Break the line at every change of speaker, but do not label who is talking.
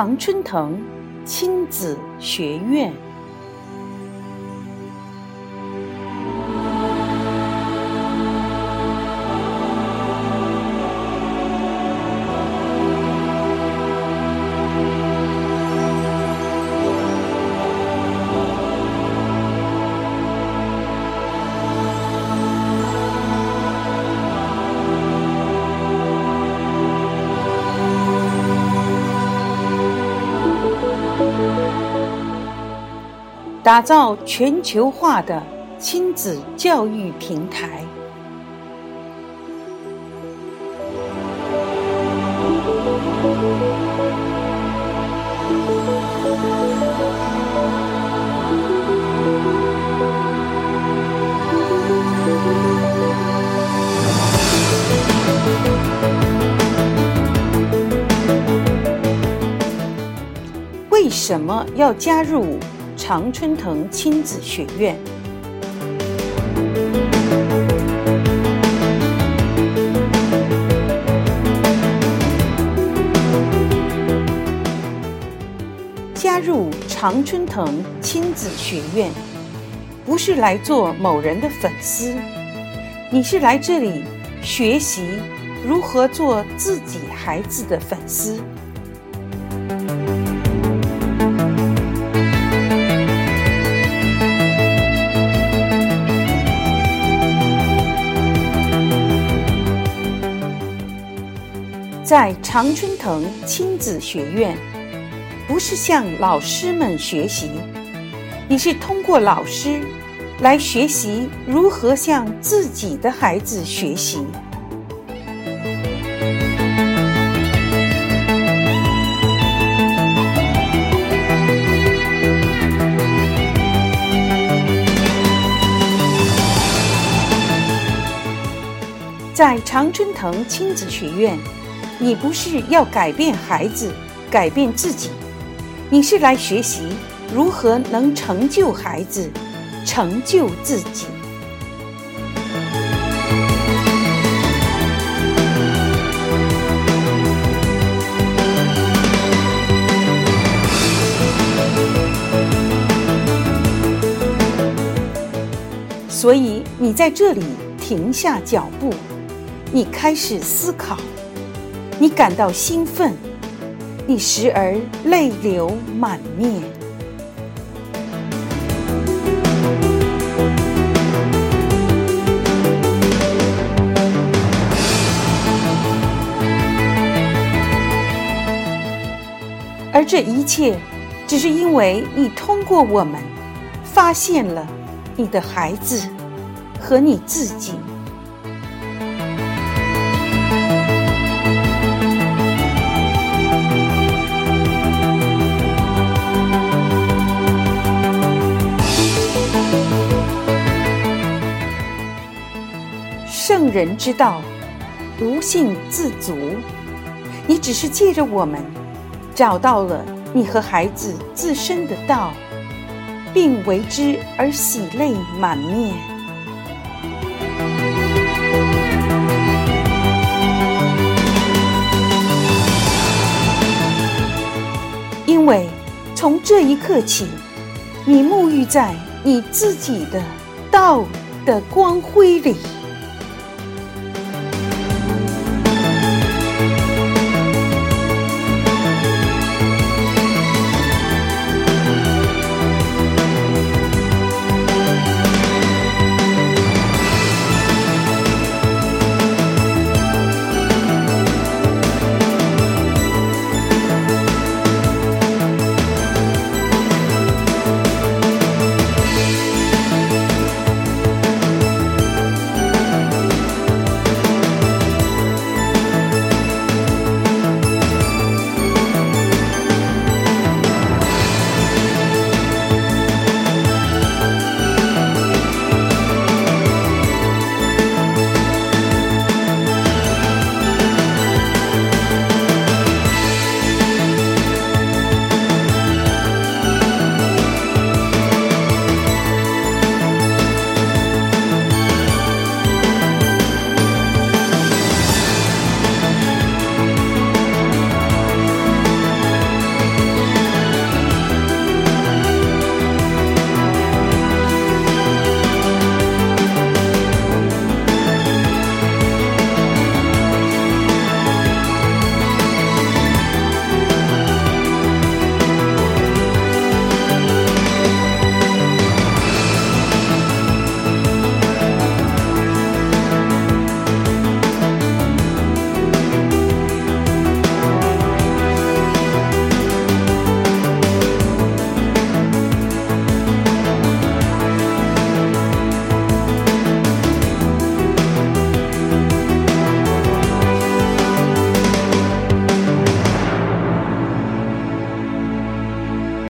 常春藤亲子学院。打造全球化的亲子教育平台。为什么要加入？常春藤亲子学院。加入常春藤亲子学院，不是来做某人的粉丝，你是来这里学习如何做自己孩子的粉丝。在常春藤亲子学院，不是向老师们学习，你是通过老师来学习如何向自己的孩子学习。在常春藤亲子学院。你不是要改变孩子，改变自己，你是来学习如何能成就孩子，成就自己。所以你在这里停下脚步，你开始思考。你感到兴奋，你时而泪流满面，而这一切，只是因为你通过我们，发现了你的孩子和你自己。人之道，无性自足。你只是借着我们，找到了你和孩子自身的道，并为之而喜泪满面。因为从这一刻起，你沐浴在你自己的道的光辉里。